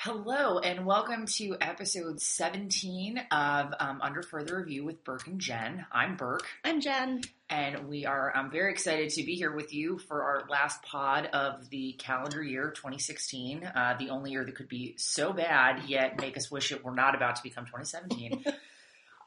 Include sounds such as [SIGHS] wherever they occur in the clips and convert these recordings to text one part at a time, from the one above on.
Hello, and welcome to episode 17 of um, Under Further Review with Burke and Jen. I'm Burke. I'm Jen. And we are um, very excited to be here with you for our last pod of the calendar year 2016, uh, the only year that could be so bad, yet make us wish it were not about to become 2017. [LAUGHS]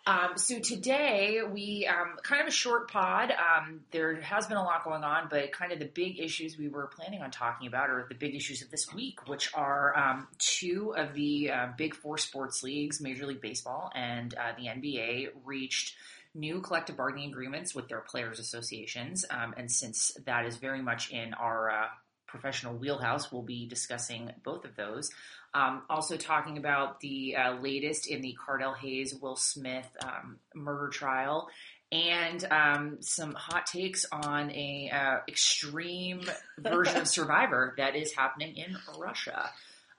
Um, so today we um, kind of a short pod. Um, there has been a lot going on, but kind of the big issues we were planning on talking about are the big issues of this week, which are um, two of the uh, big four sports leagues, Major League Baseball and uh, the NBA, reached new collective bargaining agreements with their players' associations. Um, and since that is very much in our uh, professional wheelhouse, we'll be discussing both of those. Um, also talking about the uh, latest in the Cardell Hayes Will Smith um, murder trial, and um, some hot takes on a uh, extreme version of [LAUGHS] Survivor that is happening in Russia.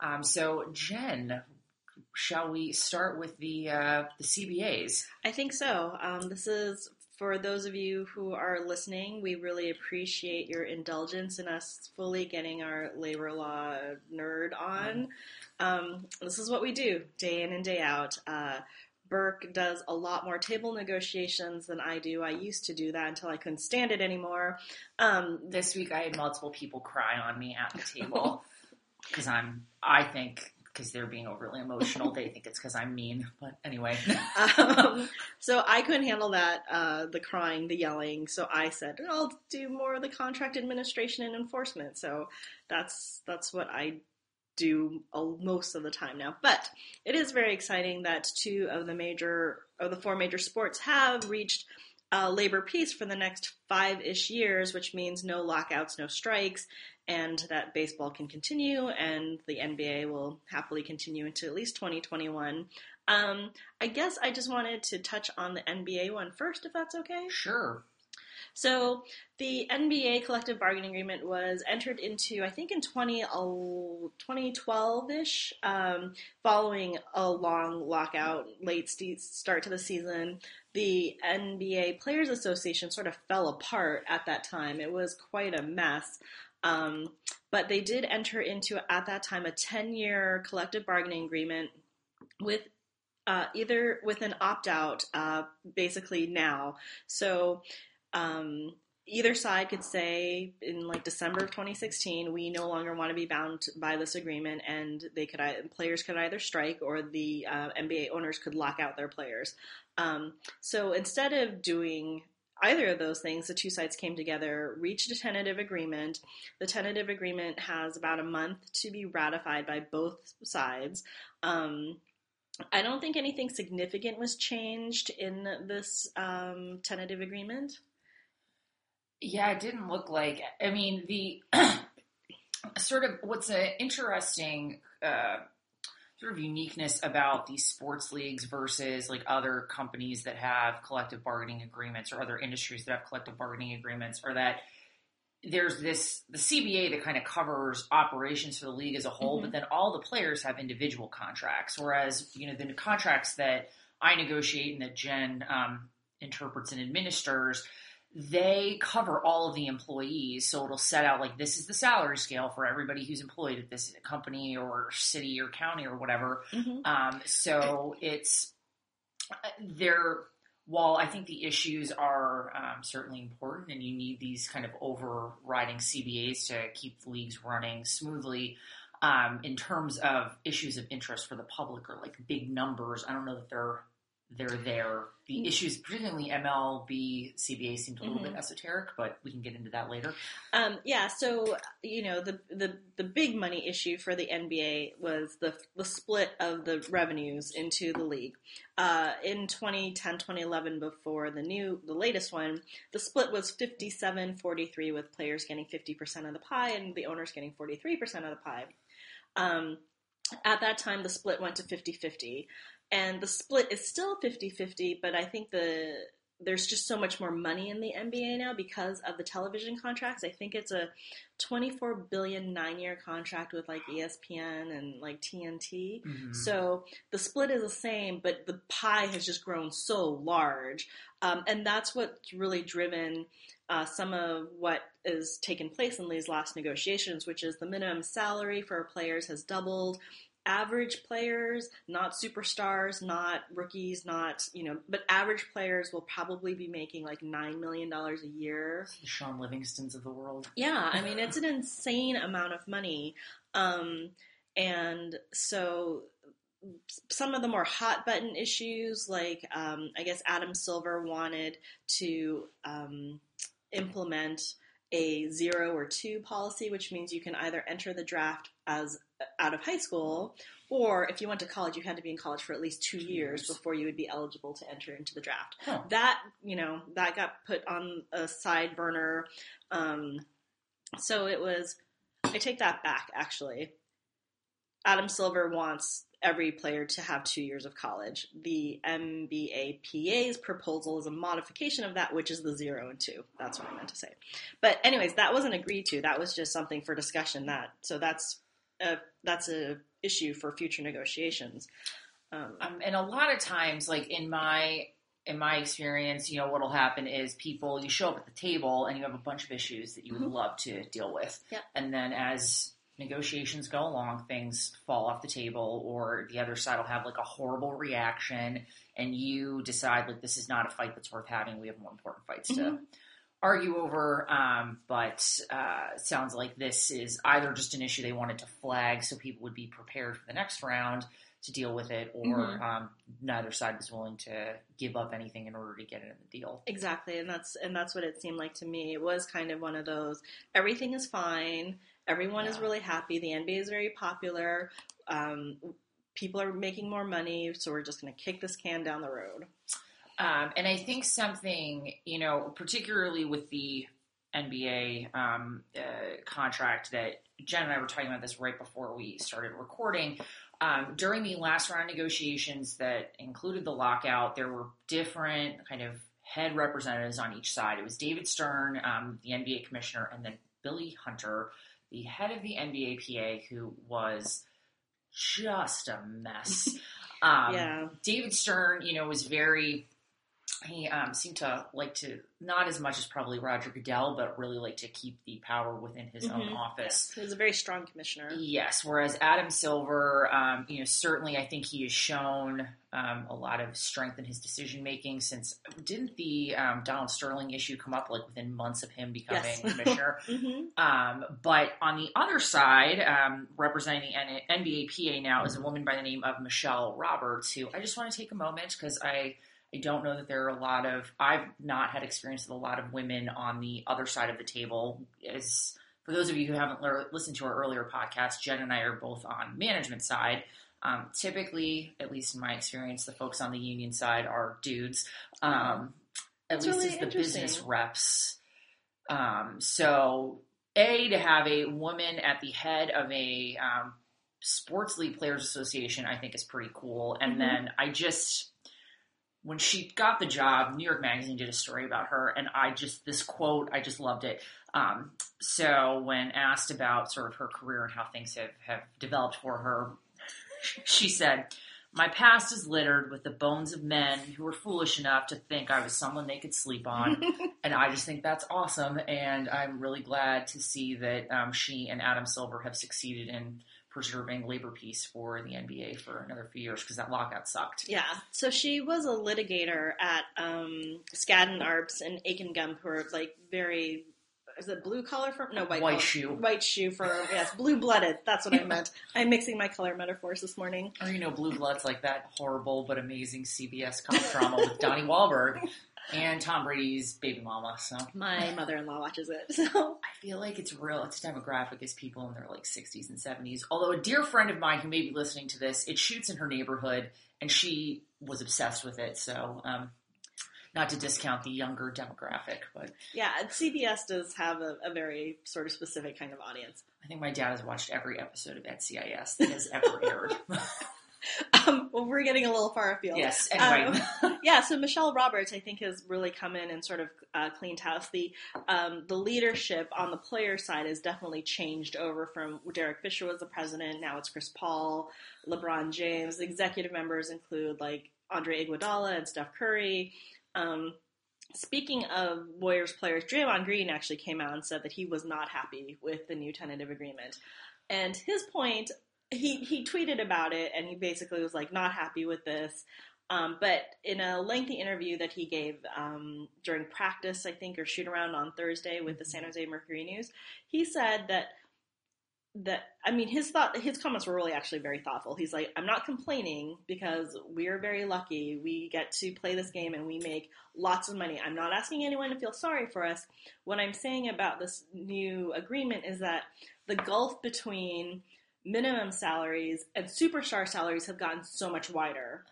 Um, so, Jen, shall we start with the uh, the CBAs? I think so. Um, this is for those of you who are listening, we really appreciate your indulgence in us fully getting our labor law nerd on. Um, this is what we do day in and day out. Uh, Burke does a lot more table negotiations than I do. I used to do that until I couldn't stand it anymore. Um, this week I had multiple people cry on me at the table [LAUGHS] because I'm, I think, because they're being overly emotional. they think it's because I'm mean. But anyway. [LAUGHS] um, so I couldn't handle that, uh, the crying, the yelling. So I said, I'll do more of the contract administration and enforcement. So that's that's what I do most of the time now. But it is very exciting that two of the major of the four major sports have reached uh, labor peace for the next five ish years, which means no lockouts, no strikes, and that baseball can continue and the NBA will happily continue into at least 2021. Um, I guess I just wanted to touch on the NBA one first, if that's okay. Sure. So the NBA collective bargaining agreement was entered into, I think, in 2012-ish, um, following a long lockout, late start to the season. The NBA Players Association sort of fell apart at that time. It was quite a mess. Um, but they did enter into, at that time, a 10-year collective bargaining agreement with uh, either with an opt out, uh, basically now. So um, either side could say in like December of 2016, we no longer want to be bound by this agreement, and they could players could either strike or the uh, NBA owners could lock out their players. Um, so instead of doing either of those things, the two sides came together, reached a tentative agreement. The tentative agreement has about a month to be ratified by both sides. Um, I don't think anything significant was changed in this um, tentative agreement. Yeah, it didn't look like. I mean, the [CLEARS THROAT] sort of what's an interesting uh, sort of uniqueness about these sports leagues versus like other companies that have collective bargaining agreements or other industries that have collective bargaining agreements are that there's this the CBA that kind of covers operations for the league as a whole, mm-hmm. but then all the players have individual contracts. Whereas you know the contracts that I negotiate and that Jen um, interprets and administers they cover all of the employees. So it'll set out like this is the salary scale for everybody who's employed at this company or city or county or whatever. Mm-hmm. Um, so it's there. While I think the issues are um, certainly important and you need these kind of overriding CBAs to keep the leagues running smoothly, um, in terms of issues of interest for the public or like big numbers, I don't know that they're they're there. The mm-hmm. issues, particularly MLB, CBA, seemed a little mm-hmm. bit esoteric, but we can get into that later. Um, yeah, so you know the, the the big money issue for the NBA was the the split of the revenues into the league. Uh, in 2010, 2011, before the new the latest one, the split was 57-43 with players getting 50% of the pie and the owners getting 43% of the pie. Um, at that time, the split went to 50 50 and the split is still 50-50 but i think the there's just so much more money in the NBA now because of the television contracts. I think it's a 24 billion nine year contract with like ESPN and like TNT. Mm-hmm. So the split is the same, but the pie has just grown so large. Um, and that's what's really driven uh, some of what is taken place in these last negotiations, which is the minimum salary for players has doubled average players, not superstars, not rookies, not you know, but average players will probably be making like nine million dollars a year. The Shaun Livingstons of the world. Yeah, I mean it's an insane amount of money, um, and so some of the more hot button issues, like um, I guess Adam Silver wanted to um, implement a zero or two policy, which means you can either enter the draft as out of high school, or if you went to college, you had to be in college for at least two, Two years, years. before you would be eligible to enter into the draft. Huh. That you know that got put on a side burner. Um, so it was. I take that back. Actually, Adam Silver wants every player to have two years of college. The NBAPA's proposal is a modification of that, which is the zero and two. That's what I meant to say. But anyways, that wasn't agreed to. That was just something for discussion. That so that's a that's a issue for future negotiations. Um, Um, and a lot of times, like in my in my experience, you know, what'll happen is people you show up at the table and you have a bunch of issues that you would Mhm. love to deal with, Yep. and then as negotiations go along, things fall off the table, or the other side will have like a horrible reaction, and you decide like this is not a fight that's worth having. We have more important fights to Mhm. Argue over. Um, but uh, sounds like this is either just an issue they wanted to flag so people would be prepared for the next round to deal with it, or Mhm. um, neither side was willing to give up anything in order to get it in the deal. Exactly, and that's and that's what it seemed like to me. It was kind of one of those everything is fine, everyone is really happy. The NBA is very popular. Um, people are making more money, so we're just going to kick this can down the road. Um, and I think something, you know, particularly with the NBA um, uh, contract that Jen and I were talking about this right before we started recording. Um, during the last round of negotiations that included the lockout, there were different kind of head representatives on each side. It was David Stern, um, the NBA commissioner, and then Billy Hunter, the head of the NBAPA, who was just a mess. [LAUGHS] Um, yeah, David Stern, you know, was very. He um, seemed to like to not as much as probably Roger Goodell, but really like to keep the power within his own Mhm. office. he was a very strong commissioner. Yes, whereas Adam Silver, um, you know, certainly I think he has shown um, a lot of strength in his decision making. Since didn't the um, Donald Sterling issue come up like within months of him becoming Yes. [LAUGHS] commissioner? hmm Um, but on the other side, um, representing the N- NBAPA now is a woman by the name of Michelle Roberts, who I just want to take a moment because I, I don't know that there are a lot of, I've not had experience with a lot of women on the other side of the table. As for those of you who haven't lear- listened to our earlier podcast, Jen and I are both on management side. Um, typically, at least in my experience, the folks on the union side are dudes. Um, at That's least really as the business reps. Um, so, a to have a woman at the head of a um, sports league players association, I think is pretty cool. And Mhm. then I just when she got the job, New York Magazine did a story about her, and I just this quote, I just loved it. Um, so when asked about sort of her career and how things have have developed for her, [LAUGHS] she said. My past is littered with the bones of men who were foolish enough to think I was someone they could sleep on. [LAUGHS] And I just think that's awesome. And I'm really glad to see that um, she and Adam Silver have succeeded in preserving labor peace for the NBA for another few years because that lockout sucked. Yeah, so she was a litigator at um, Skadden Arps and Akin Gump, who are like very. Is it blue collar firm? No, white White shoe. White shoe firm. Yes, blue blooded. That's what I meant. [LAUGHS] I'm mixing my color metaphors this morning. Or, you know, Blue Bloods like that horrible but amazing CBS cop drama with Donnie Wahlberg [LAUGHS] and Tom Brady's baby mama. So My [LAUGHS] mother-in-law watches it, [LAUGHS] so I feel like it's real. Its demographic is people in their like 60s and 70s. Although a dear friend of mine who may be listening to this, it shoots in her neighborhood, and she was obsessed with it. So, um, not to discount the younger demographic, but yeah, CBS does have a, a very sort of specific kind of audience. I think my dad has watched every episode of NCIS that has ever aired. [LAUGHS] [LAUGHS] Um, well, we're getting a little far afield. yes. Anyway, [LAUGHS] yeah, so Michelle Roberts, I think, has really come in and sort of uh, cleaned house. The um, the leadership on the player side has definitely changed over from Derek Fisher was the president. Now it's Chris Paul, LeBron James. The Executive members include like Andre Iguodala and Steph Curry. Um, speaking of Warriors players, Draymond Green actually came out and said that he was not happy with the new tentative agreement, and his point he he tweeted about it, and he basically was like not happy with this. Um, but in a lengthy interview that he gave um, during practice, I think, or shoot around on Thursday with the San Jose Mercury News, he said that that I mean his thought his comments were really actually very thoughtful. He's like, I'm not complaining because we're very lucky. We get to play this game and we make lots of money. I'm not asking anyone to feel sorry for us. What I'm saying about this new agreement is that the gulf between minimum salaries and superstar salaries have gotten so much wider.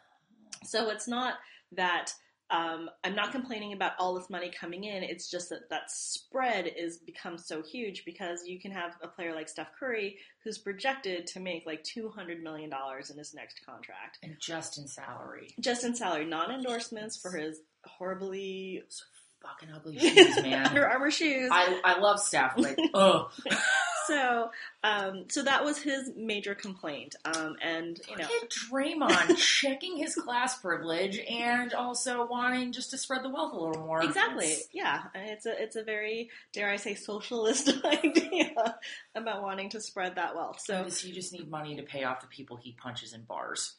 So it's not that um, I'm not complaining about all this money coming in. It's just that that spread is become so huge because you can have a player like Steph Curry who's projected to make like two hundred million dollars in his next contract, and just in salary, just in salary, non endorsements for his horribly fucking ugly shoes, man. [LAUGHS] Under Armour shoes. I, I love Steph, but [LAUGHS] oh. [LAUGHS] so um, so that was his major complaint. Um, and you know, Look at Draymond [LAUGHS] checking his class privilege and also wanting just to spread the wealth a little more. exactly, It's- yeah. It's a it's a very dare I say socialist [LAUGHS] idea about wanting to spread that wealth. So he just need money to pay off the people he punches in bars?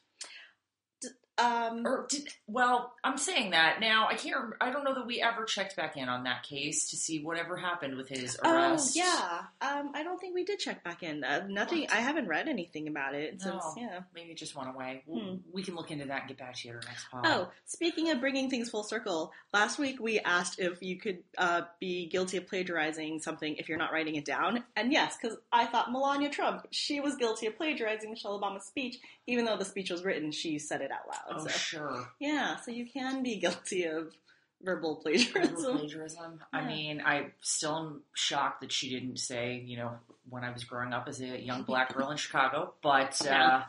Um, Or did well, I'm saying that now. I can't. I don't know that we ever checked back in on that case to see whatever happened with his Oh arrest. yeah, um, I don't think we did check back in. Uh, nothing. What? I haven't read anything about it since. Yeah. maybe it just went away. We'll, Hmm. We can look into that and get back to you at our next pod. Oh, speaking of bringing things full circle, last week we asked if you could uh, be guilty of plagiarizing something if you're not writing it down. And yes, because I thought Melania Trump, she was guilty of plagiarizing Michelle Obama's speech, even though the speech was written, she said it out loud. Oh so sure. yeah, so you can be guilty of verbal Verbal plagiarism. plagiarism. I mean, I still am shocked that she didn't say, you know, when I was growing up as a young black girl in Chicago. But [LAUGHS] uh, Yeah.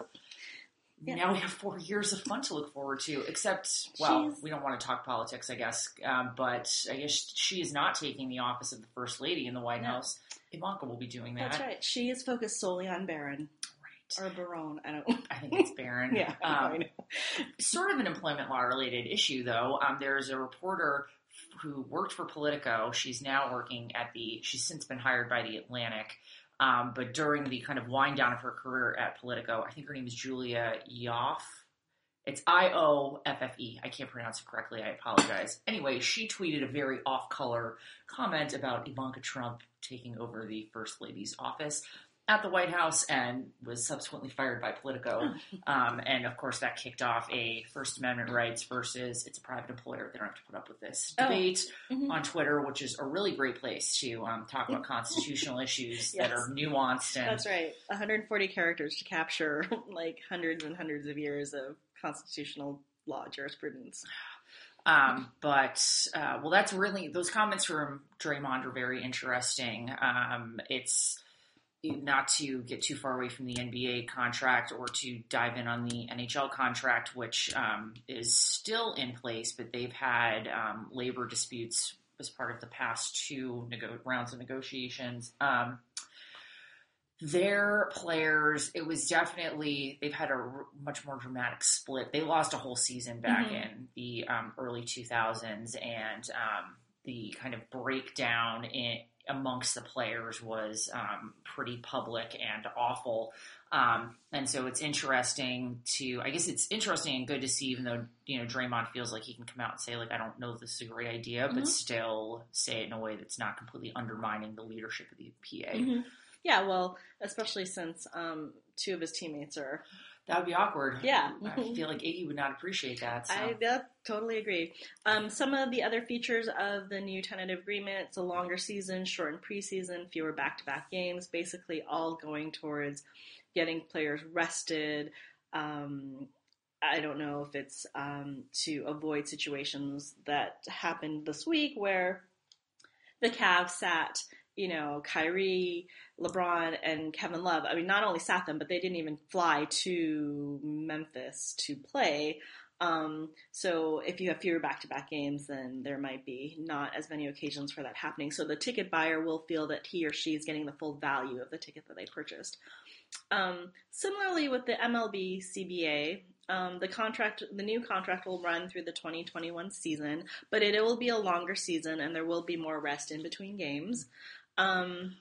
Yeah. now we have four years of fun to look forward to. Except, well, She's- we don't want to talk politics, I guess. Um, but I guess she is not taking the office of the first lady in the White No. House. Ivanka will be doing that. That's right. She is focused solely on Barron. Or Barone. I don't. [LAUGHS] I think it's Barron. yeah, Um, sort of an employment law related issue, though. Um, there's a reporter who worked for Politico. She's now working at the. She's since been hired by the Atlantic. Um, but during the kind of wind down of her career at Politico, I think her name is Julia Yoff. It's I O F F E. I can't pronounce it correctly. I apologize. Anyway, she tweeted a very off color comment about Ivanka Trump taking over the First Lady's office at the White House and was subsequently fired by Politico. Um, and of course, that kicked off a First Amendment rights versus it's a private employer. They don't have to put up with this Oh. debate Mhm. on Twitter, which is a really great place to um, talk about [LAUGHS] constitutional issues that are nuanced and That's right. 140 characters to capture [LAUGHS] like hundreds and hundreds of years of constitutional law jurisprudence. Um, but uh, well, that's really those comments from Draymond are very interesting. Um, it's not to get too far away from the NBA contract or to dive in on the NHL contract, which um, is still in place, but they've had um, labor disputes as part of the past two nego- rounds of negotiations. Um, their players, it was definitely they've had a r- much more dramatic split. They lost a whole season back Mhm. in the um, early 2000s, and um, the kind of breakdown in amongst the players was um, pretty public and awful. Um, and so it's interesting to, I guess it's interesting and good to see, even though, you know, Draymond feels like he can come out and say, like, I don't know if this is a great idea, Mhm. but still say it in a way that's not completely undermining the leadership of the PA. Mhm. Yeah, well, especially since um, two of his teammates are. That would be awkward. Yeah. I feel like Iggy would not appreciate that. So. I yeah, totally agree. Um, some of the other features of the new tentative agreement: it's a longer season, shortened preseason, fewer back-to-back games. Basically, all going towards getting players rested. Um, I don't know if it's um, to avoid situations that happened this week where the Cavs sat, you know, Kyrie, LeBron, and Kevin Love. I mean, not only sat them, but they didn't even fly to Memphis to play. Um, so if you have fewer back-to-back games, then there might be not as many occasions for that happening. So the ticket buyer will feel that he or she is getting the full value of the ticket that they purchased. Um, similarly, with the MLB CBA, um, the contract, the new contract will run through the 2021 season, but it, it will be a longer season, and there will be more rest in between games. Um,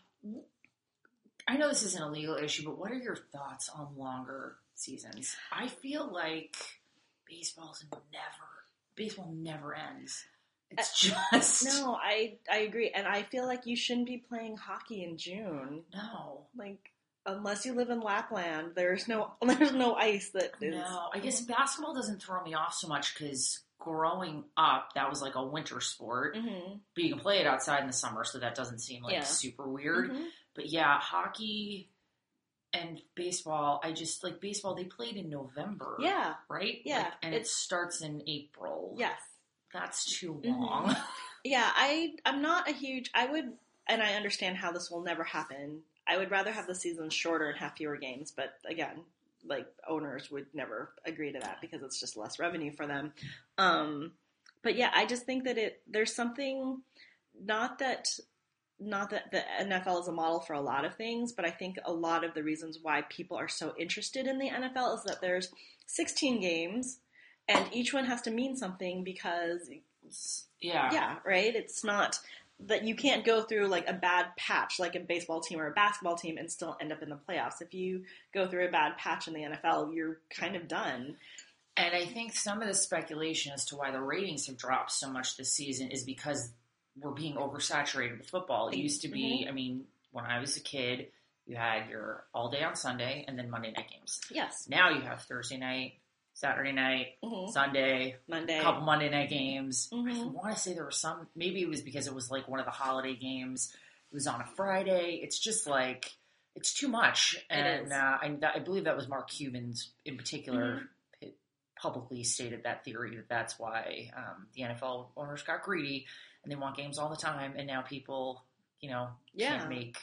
I know this isn't a legal issue, but what are your thoughts on longer seasons? I feel like baseball's never baseball never ends. It's just No, I I agree, and I feel like you shouldn't be playing hockey in June. no. Like unless you live in Lapland, there's no [LAUGHS] there's no ice that is. No, I guess basketball doesn't throw me off so much because growing up, that was like a winter sport, hmm but you can play it outside in the summer, so that doesn't seem like Yeah. super weird. Mhm. But yeah, hockey and baseball, I just like baseball. They played in November, Yeah. right? Yeah, Like, and it starts in April. Yes. that's too Mhm. long. [LAUGHS] Yeah. I I'm not a huge. I would, and I understand how this will never happen. I would rather have the season shorter and have fewer games, but again, like owners would never agree to that because it's just less revenue for them. Um, but yeah, I just think that it there's something not that not that the NFL is a model for a lot of things, but I think a lot of the reasons why people are so interested in the NFL is that there's 16 games and each one has to mean something because yeah, yeah, right? It's not that you can't go through like a bad patch like a baseball team or a basketball team and still end up in the playoffs. If you go through a bad patch in the NFL, you're kind of done. And I think some of the speculation as to why the ratings have dropped so much this season is because we're being oversaturated with football. It used to be, mm-hmm. I mean, when I was a kid, you had your all day on Sunday and then Monday night games. Yes. Now you have Thursday night, Saturday night, hmm Sunday, Monday. a couple Monday night games. I Mhm. want to say there were some, maybe it was because it was like one of the holiday games. It was on a Friday. It's just like, it's too much. And. Uh, I, I believe that was Mark Cuban's in particular Mm-hmm. publicly stated that theory that that's why um, the NFL owners got greedy and they want games all the time. And now people, you know, Yeah. can't make,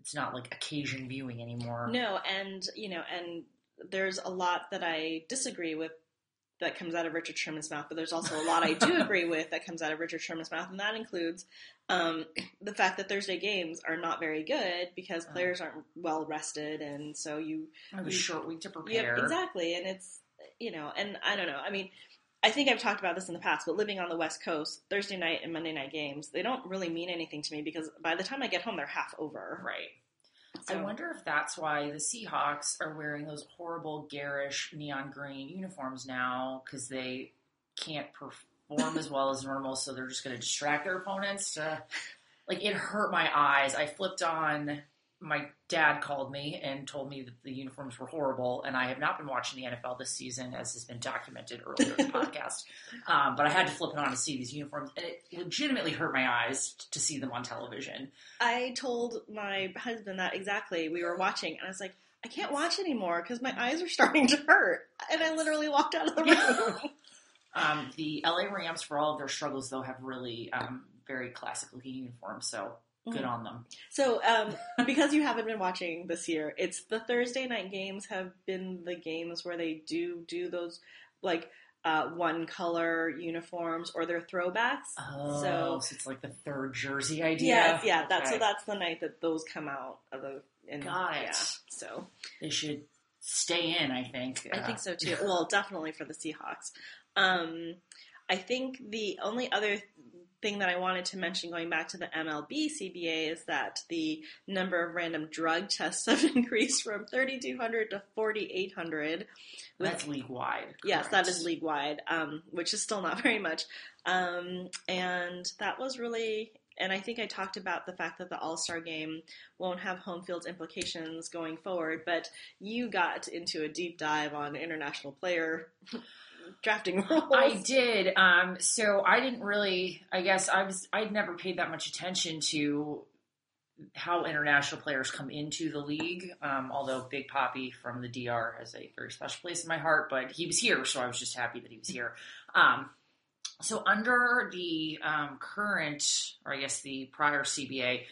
it's not like occasion viewing anymore. No, and you know, and there's a lot that I disagree with that comes out of Richard Sherman's mouth, but there's also a lot I do [LAUGHS] agree with that comes out of Richard Sherman's mouth, and that includes um, the fact that Thursday games are not very good because Oh. players aren't well rested, and so you was a short week to prepare. Yep, exactly. And it's, you know, and I don't know. I mean, I think I've talked about this in the past, but living on the West Coast, Thursday night and Monday night games, they don't really mean anything to me because by the time I get home, they're half over. Right. So, I wonder if that's why the Seahawks are wearing those horrible garish neon green uniforms now because they can't perform as well as normal, so they're just going to distract their opponents. To, like it hurt my eyes. I flipped on. My dad called me and told me that the uniforms were horrible, and I have not been watching the NFL this season, as has been documented earlier in the [LAUGHS] podcast. Um, but I had to flip it on to see these uniforms, and it legitimately hurt my eyes to see them on television. I told my husband that exactly. We were watching, and I was like, I can't watch anymore because my eyes are starting to hurt. And I literally walked out of the [LAUGHS] room. Um, the LA Rams, for all of their struggles, though, have really um, very classic looking uniforms. So good Mhm. on them. So, um, [LAUGHS] because you haven't been watching this year, it's the Thursday night games have been the games where they do do those like uh, one color uniforms or their throwbacks. Oh, So- so, it's like the third jersey idea. Yeah, yeah. That's so that's the night that those come out of the. And, Got it. Yeah, so they should stay in. I think. I think so too. Well, definitely for the Seahawks. Um, I think the only other thing that I wanted to mention going back to the MLB CBA is that the number of random drug tests [LAUGHS] have increased from 3,200 to 4,800. with- That's league wide. Yes, that is league wide, um, which is still not [LAUGHS] very much. Um, and that was really, and I think I talked about the fact that the All Star game won't have home field implications going forward, but you got into a deep dive on international player drafting [LAUGHS] rules. I did. Um, so I didn't really. I guess I was. I'd never paid that much attention to how international players come into the league. Um, although Big Papi from the DR has a very special place in my heart, but he was here, so I was just happy that he was here. Um, so under the um, current, or I guess the prior CBA,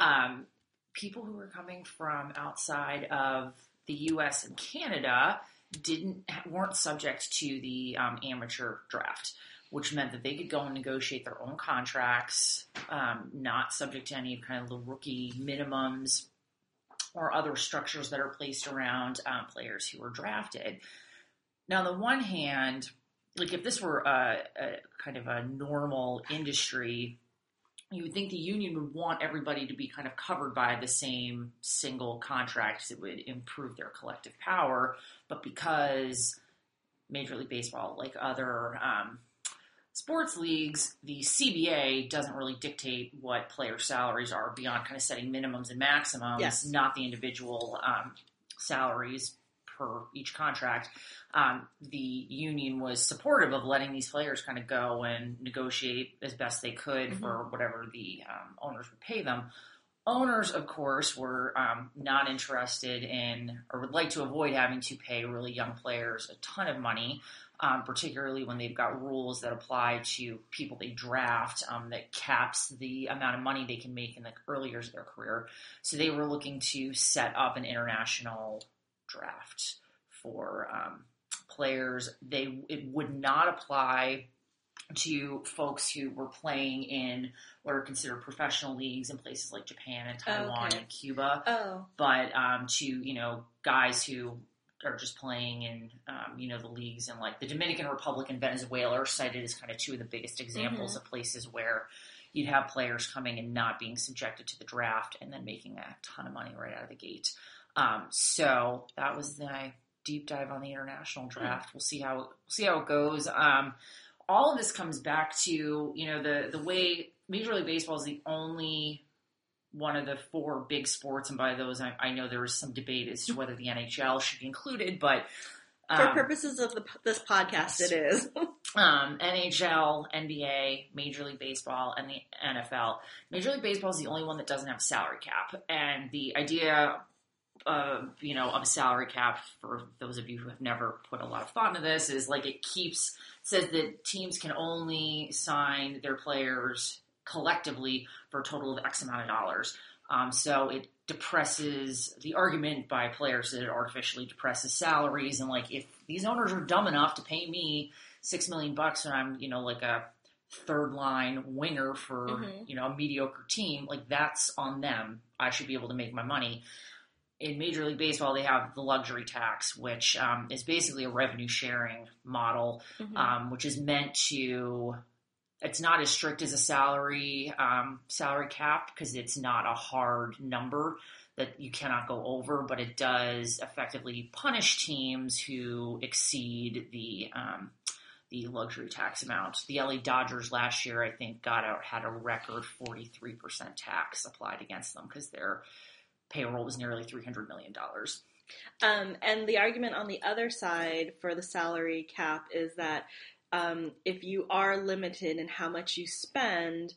um, people who were coming from outside of the U.S. and Canada didn't weren't subject to the um, amateur draft, which meant that they could go and negotiate their own contracts, um, not subject to any kind of the rookie minimums or other structures that are placed around um, players who were drafted. Now, on the one hand, like if this were a, a kind of a normal industry, you would think the union would want everybody to be kind of covered by the same single contract it would improve their collective power but because major league baseball like other um, sports leagues the cba doesn't really dictate what player salaries are beyond kind of setting minimums and maximums Yes. not the individual um, salaries per each contract um, the union was supportive of letting these players kind of go and negotiate as best they could Mhm. for whatever the um, owners would pay them. Owners, of course, were um, not interested in or would like to avoid having to pay really young players a ton of money, um, particularly when they've got rules that apply to people they draft um, that caps the amount of money they can make in the early years of their career. So they were looking to set up an international draft for um, players. They it would not apply to folks who were playing in what are considered professional leagues in places like Japan and Taiwan okay. and Cuba, Oh, but um, to you know guys who are just playing in um, you know the leagues in like the Dominican Republic and Venezuela are cited as kind of two of the biggest examples of places where you'd have players coming and not being subjected to the draft and then making a ton of money right out of the gate. Um, so that was my deep dive on the international draft. We'll see how we'll see how it goes. Um, all of this comes back to you know the the way Major League Baseball is the only one of the four big sports, and by those I, I know there was some debate as to whether the NHL should be included, but for um, purposes of the, this podcast, it is. [LAUGHS] um, NHL, NBA, Major League Baseball, and the NFL. Major League Baseball is the only one that doesn't have a salary cap, and the idea of you know of a salary cap for those of you who have never put a lot of thought into this is like it keeps says that teams can only sign their players collectively for a total of X amount of dollars. Um, so it depresses the argument by players that it artificially depresses salaries and like if these owners are dumb enough to pay me six million bucks when I'm you know like a third line winger for Mhm. you know a mediocre team like that's on them. I should be able to make my money. In Major League Baseball, they have the luxury tax, which um, is basically a revenue sharing model Mhm. um, which is meant to. It's not as strict as a salary um, salary cap because it's not a hard number that you cannot go over, but it does effectively punish teams who exceed the um, the luxury tax amount. The LA Dodgers last year, I think, got out had a record forty three percent tax applied against them because their payroll was nearly three hundred million dollars. Um, and the argument on the other side for the salary cap is that um, if you are limited in how much you spend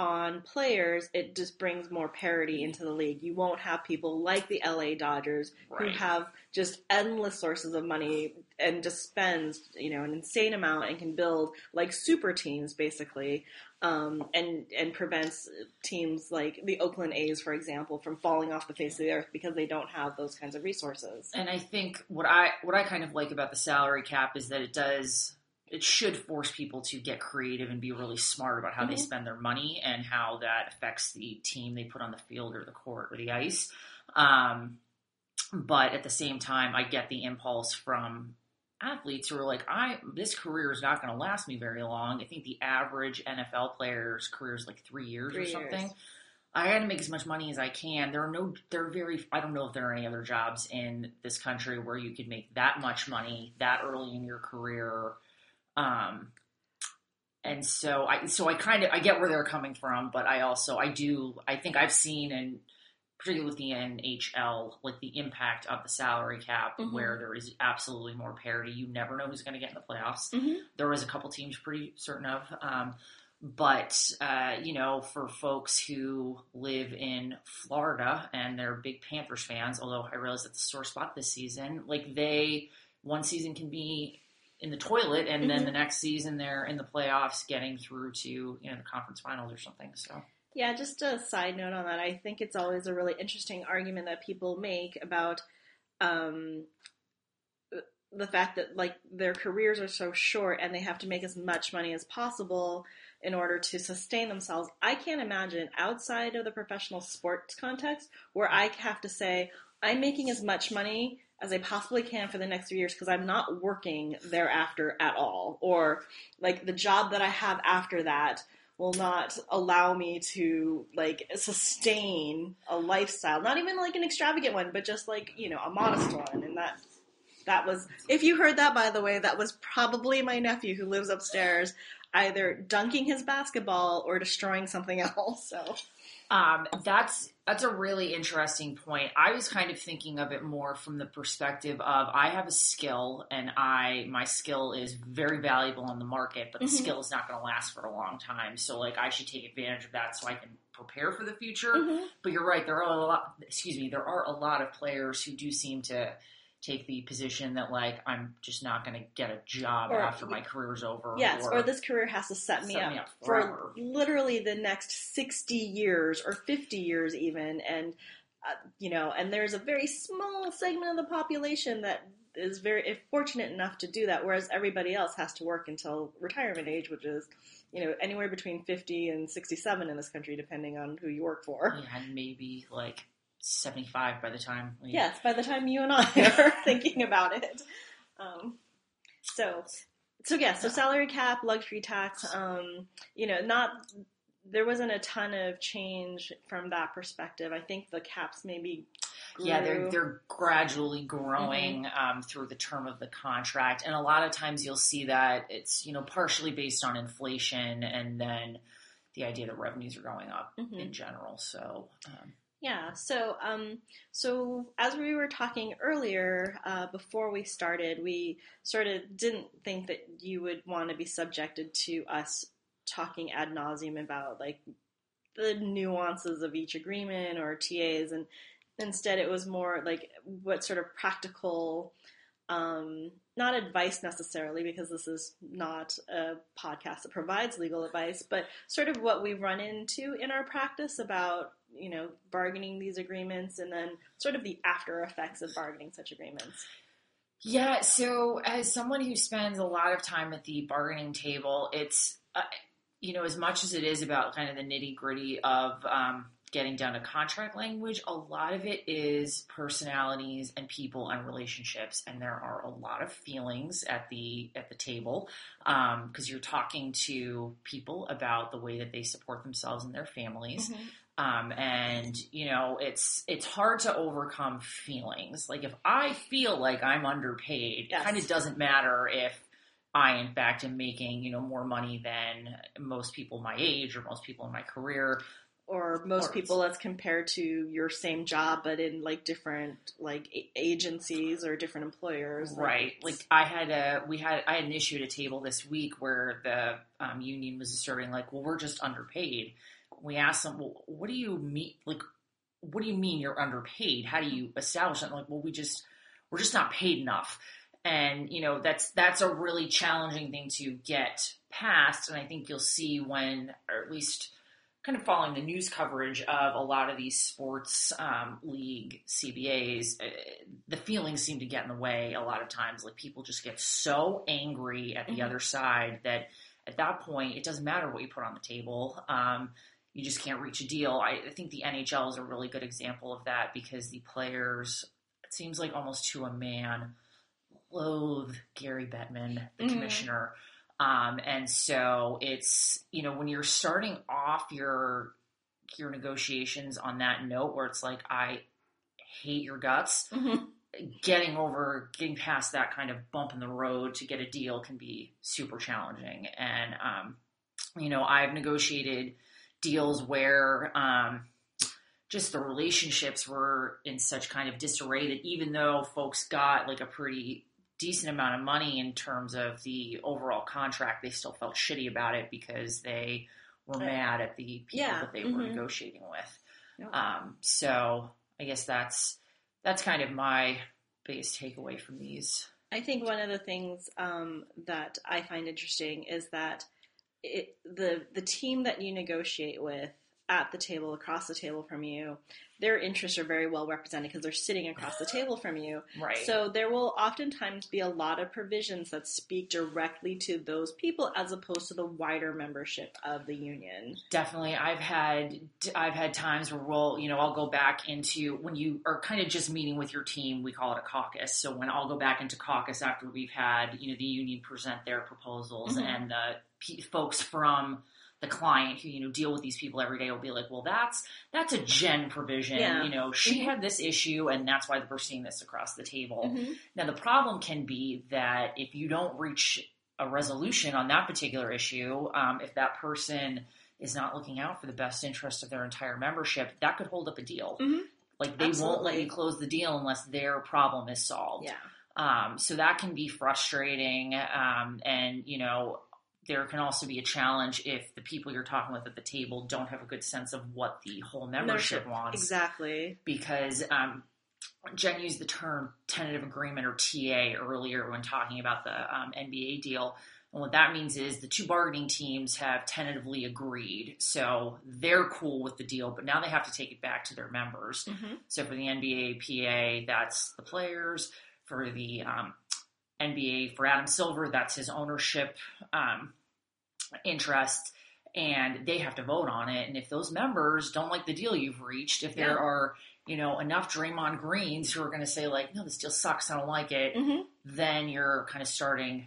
on players, it just brings more parity into the league. You won't have people like the LA Dodgers who have just endless sources of money and just spends you know an insane amount and can build like super teams basically um, and and prevents teams like the Oakland A's, for example, from falling off the face of the earth because they don't have those kinds of resources. and I think what I what I kind of like about the salary cap is that it does it should force people to get creative and be really smart about how they Mhm. spend their money and how that affects the team they put on the field or the court or the ice. Um, but at the same time, I get the impulse from athletes who are like, I this career is not going to last me very long. I think the average NFL player's career is like three years Three or something. years. I got to make as much money as I can. There are no, there are very, I don't know if there are any other jobs in this country where you could make that much money that early in your career. Um, and so I, so I kind of, I get where they're coming from, but I also, I do, I think I've seen and particularly with the NHL, like the impact of the salary cap Mhm. where there is absolutely more parity. You never know who's going to get in the playoffs Mhm. there was a couple teams pretty certain of. Um, but uh, you know, for folks who live in Florida and they're big Panthers fans, although I realize that's a sore spot this season, like they one season can be in the toilet, and then Mhm. the next season they're in the playoffs, getting through to you know the conference finals or something. So Yeah, just a side note on that. I think it's always a really interesting argument that people make about um, the fact that like their careers are so short and they have to make as much money as possible in order to sustain themselves. I can't imagine outside of the professional sports context where I have to say I'm making as much money as I possibly can for the next three years because I'm not working thereafter at all, or like the job that I have after that will not allow me to like sustain a lifestyle, not even like an extravagant one, but just like, you know, a modest one. And that that was if you heard that by the way, that was probably my nephew who lives upstairs either dunking his basketball or destroying something [LAUGHS] else. So um, that's that's a really interesting point. I was kind of thinking of it more from the perspective of I have a skill and I my skill is very valuable on the market, but the mm-hmm. skill is not going to last for a long time. So like I should take advantage of that so I can prepare for the future. Mm-hmm. But you're right, there are a lot excuse me, there are a lot of players who do seem to take the position that like I'm just not going to get a job or, after my career's over. Yes, or, or, this career has to set me, set up, me up for literally the next 60 years or 50 years even and uh, you know, and there's a very small segment of the population that is very fortunate enough to do that whereas everybody else has to work until retirement age which is you know anywhere between 50 and 67 in this country depending on who you work for. Yeah, and maybe like 75 by the time we... Yes, by the time you and I [LAUGHS] are thinking about it. Um, so, so yeah, so salary cap, luxury tax, um, you know, not, there wasn't a ton of change from that perspective. I think the caps maybe Grew. Yeah, they're they're gradually growing mm-hmm. um, through the term of the contract, and a lot of times you'll see that it's you know partially based on inflation, and then the idea that revenues are going up mm-hmm. in general. So um, yeah. So, um, so as we were talking earlier, uh, before we started, we sort of didn't think that you would want to be subjected to us talking ad nauseum about like the nuances of each agreement or TAs, and instead it was more like what sort of practical um, not advice necessarily, because this is not a podcast that provides legal advice, but sort of what we run into in our practice about, you know, bargaining these agreements and then sort of the after effects of bargaining such agreements. Yeah, so as someone who spends a lot of time at the bargaining table, it's, uh, you know, as much as it is about kind of the nitty gritty of, um, getting down to contract language, a lot of it is personalities and people and relationships, and there are a lot of feelings at the at the table because um, you're talking to people about the way that they support themselves and their families. Mm-hmm. Um, and you know it's it's hard to overcome feelings. Like if I feel like I'm underpaid, yes. it kind of doesn't matter if I in fact am making you know more money than most people my age or most people in my career or most people as compared to your same job but in like different like agencies or different employers right like, like i had a we had i had an issue at a table this week where the um, union was asserting like well we're just underpaid we asked them well what do you mean like what do you mean you're underpaid how do you establish that like well we just we're just not paid enough and you know that's that's a really challenging thing to get past and i think you'll see when or at least kind of following the news coverage of a lot of these sports um, league CBAs, uh, the feelings seem to get in the way a lot of times. Like people just get so angry at the mm-hmm. other side that at that point it doesn't matter what you put on the table. Um, you just can't reach a deal. I, I think the NHL is a really good example of that because the players, it seems like almost to a man, loathe Gary Bettman, the mm-hmm. commissioner. Um, and so it's, you know, when you're starting off your, your negotiations on that note where it's like, I hate your guts, mm-hmm. getting over, getting past that kind of bump in the road to get a deal can be super challenging. And, um, you know, I've negotiated deals where, um, just the relationships were in such kind of disarray that even though folks got like a pretty decent amount of money in terms of the overall contract, they still felt shitty about it because they were mad at the people yeah. that they mm-hmm. were negotiating with. Um, so I guess that's that's kind of my biggest takeaway from these. I think one of the things um, that I find interesting is that it, the the team that you negotiate with at the table, across the table from you, their interests are very well represented because they're sitting across the table from you. Right. So there will oftentimes be a lot of provisions that speak directly to those people as opposed to the wider membership of the union. Definitely. I've had I've had times where we'll, you know, I'll go back into when you are kind of just meeting with your team, we call it a caucus. So when I'll go back into caucus after we've had, you know, the union present their proposals mm-hmm. and the folks from the client who you know deal with these people every day will be like, well, that's that's a gen provision. Yeah. You know, she had this issue, and that's why we're seeing this across the table. Mhm. Now, the problem can be that if you don't reach a resolution on that particular issue, um, if that person is not looking out for the best interest of their entire membership, that could hold up a deal. Mhm. Like they won't let you close the deal unless their problem is solved. Yeah. Um, so that can be frustrating. Um, and, you know, there can also be a challenge if the people you're talking with at the table don't have a good sense of what the whole membership wants Exactly. because um, Jen used the term tentative agreement or TA earlier when talking about the um, NBA deal. And what that means is the two bargaining teams have tentatively agreed. So they're cool with the deal, but now they have to take it back to their members. Mhm. So for the NBAPA, that's the players. For the um, NBA, for Adam Silver, that's his ownership um, interest. And they have to vote on it. And if those members don't like the deal you've reached, if there are, you know, enough Draymond Greens who are going to say, like, no, this deal sucks, I don't like it, Mhm. then you're kind of starting,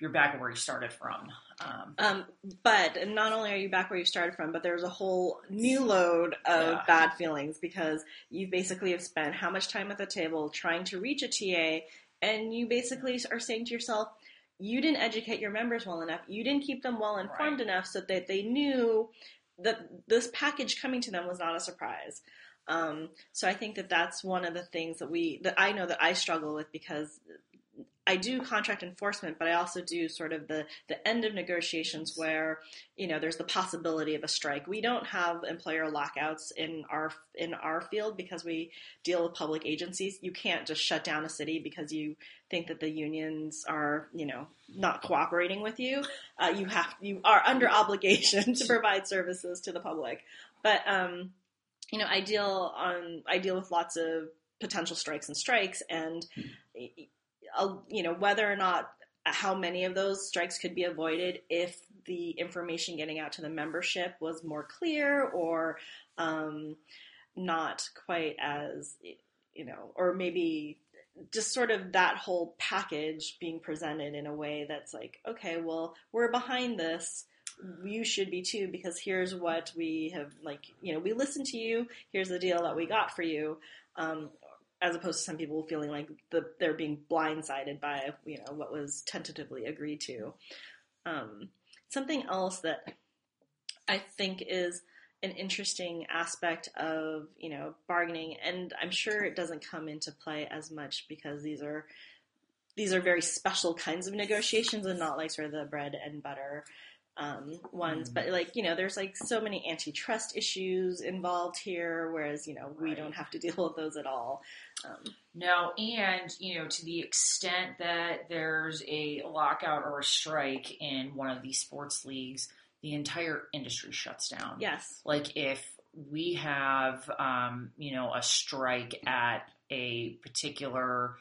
you're back where you started from. Um, Um, but not only are you back where you started from, but there's a whole new load of Yeah. bad feelings because you basically have spent how much time at the table trying to reach a TA, and you basically are saying to yourself, you didn't educate your members well enough. You didn't keep them well informed Right. enough so that they knew that this package coming to them was not a surprise. Um, so I think that that's one of the things that we that I know that I struggle with because I do contract enforcement, but I also do sort of the the end of negotiations where you know there's the possibility of a strike. We don't have employer lockouts in our in our field because we deal with public agencies. You can't just shut down a city because you think that the unions are you know not cooperating with you. Uh, you have you are under obligation to [LAUGHS] provide services to the public. But um, you know, I deal on I deal with lots of potential strikes and strikes, and you know whether or not how many of those strikes could be avoided if the information getting out to the membership was more clear or um, not quite as you know, or maybe just sort of that whole package being presented in a way that's like, okay, well, we're behind this. You should be too, because here's what we have, like, you know, we listened to you. Here's the deal that we got for you. Um, as opposed to some people feeling like the, they're being blindsided by, you know, what was tentatively agreed to. Um, something else that I think is an interesting aspect of you know bargaining and i'm sure it doesn't come into play as much because these are these are very special kinds of negotiations and not like sort of the bread and butter um, ones Mm. but like you know there's like so many antitrust issues involved here whereas you know we Right. don't have to [LAUGHS] deal with those at all um, No, and you know, to the extent that there's a lockout or a strike in one of these sports leagues, the entire industry shuts down. yes Like if we have, um, you know, a strike at a particular,